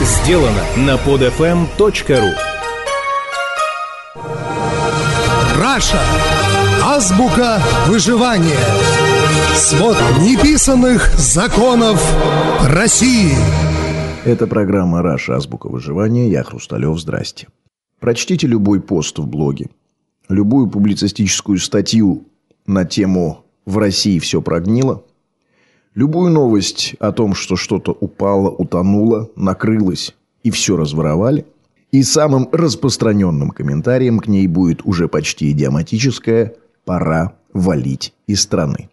сделано на podfm.ru Раша. Азбука выживания. Свод неписанных законов России. Это программа «Раша. Азбука выживания». Я Хрусталев. Здрасте. Прочтите любой пост в блоге, любую публицистическую статью на тему «В России все прогнило», любую новость о том, что что-то упало, утонуло, накрылось и все разворовали, и самым распространенным комментарием к ней будет уже почти идиоматическое «пора валить из страны».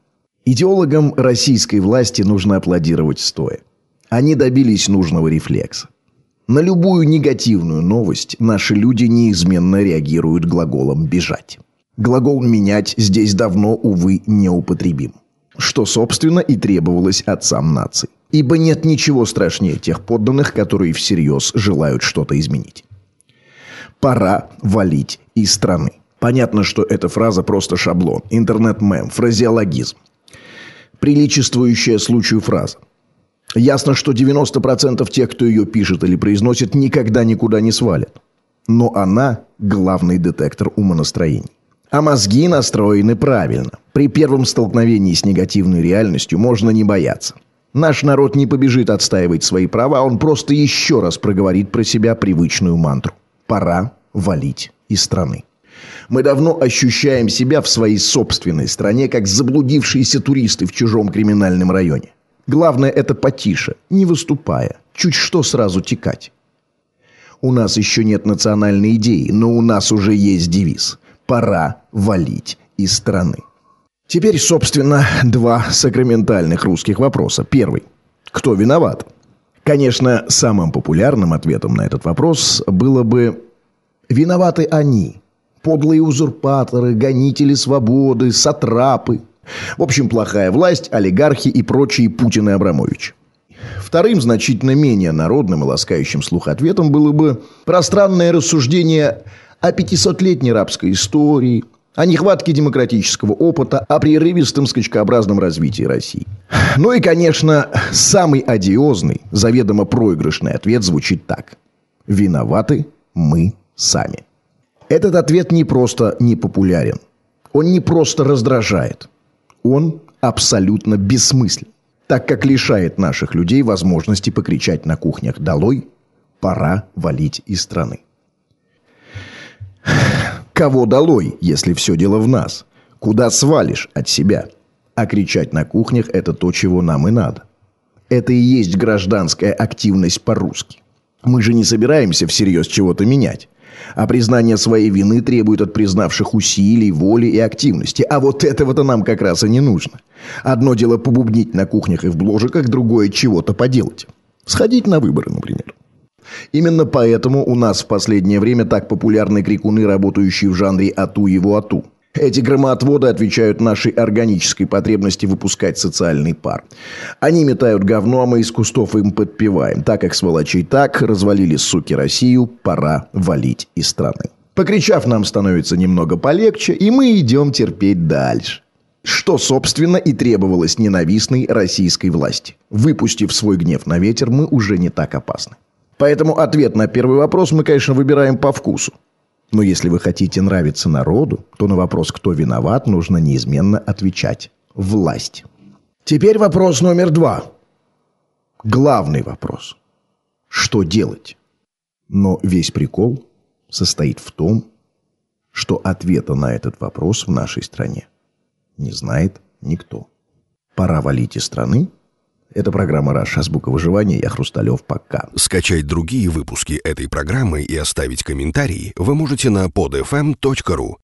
Идеологам российской власти нужно аплодировать стоя. Они добились нужного рефлекса. На любую негативную новость наши люди неизменно реагируют глаголом «бежать». Глагол «менять» здесь давно, увы, неупотребим. Что, собственно, и требовалось отцам наций. Ибо нет ничего страшнее тех подданных, которые всерьез желают что-то изменить. Пора валить из страны. Понятно, что эта фраза просто шаблон, интернет-мем, фразеологизм. Приличествующая случаю фраза. Ясно, что 90% тех, кто ее пишет или произносит, никогда никуда не свалят. Но она – главный детектор умонастроений. А мозги настроены правильно. При первом столкновении с негативной реальностью можно не бояться. Наш народ не побежит отстаивать свои права, он просто еще раз проговорит про себя привычную мантру. Пора валить из страны. Мы давно ощущаем себя в своей собственной стране, как заблудившиеся туристы в чужом криминальном районе. Главное это потише, не выступая, чуть что сразу текать. У нас еще нет национальной идеи, но у нас уже есть девиз. Пора валить из страны. Теперь, собственно, два сакраментальных русских вопроса. Первый. Кто виноват? Конечно, самым популярным ответом на этот вопрос было бы «Виноваты они, подлые узурпаторы, гонители свободы, сатрапы, в общем, плохая власть, олигархи и прочие Путин и Абрамович. Вторым, значительно менее народным и ласкающим слух ответом было бы пространное рассуждение о 500-летней рабской истории, о нехватке демократического опыта, о прерывистом скачкообразном развитии России. Ну и, конечно, самый одиозный, заведомо проигрышный ответ звучит так. Виноваты мы сами. Этот ответ не просто непопулярен. Он не просто раздражает – он абсолютно бессмыслен, так как лишает наших людей возможности покричать на кухнях «Долой! Пора валить из страны!». Кого долой, если все дело в нас? Куда свалишь от себя? А кричать на кухнях – это то, чего нам и надо. Это и есть гражданская активность по-русски. Мы же не собираемся всерьез чего-то менять. А признание своей вины требует от признавших усилий, воли и активности. А вот этого-то нам как раз и не нужно. Одно дело побубнить на кухнях и в бложиках, другое чего-то поделать. Сходить на выборы, например. Именно поэтому у нас в последнее время так популярны крикуны, работающие в жанре «ату его ату». Эти громоотводы отвечают нашей органической потребности выпускать социальный пар. Они метают говно, а мы из кустов им подпеваем. Так как сволочей так, развалили, суки, Россию, пора валить из страны. Покричав, нам становится немного полегче, и мы идем терпеть дальше. Что, собственно, и требовалось ненавистной российской власти. Выпустив свой гнев на ветер, мы уже не так опасны. Поэтому ответ на первый вопрос мы, конечно, выбираем по вкусу. Но если вы хотите нравиться народу, то на вопрос, кто виноват, нужно неизменно отвечать «власть». Теперь вопрос номер два. Главный вопрос. Что делать? Но весь прикол состоит в том, что ответа на этот вопрос в нашей стране не знает никто. Пора валить из страны это программа «Раша. Азбука выживания». Я Хрусталев. Пока. Скачать другие выпуски этой программы и оставить комментарии вы можете на podfm.ru.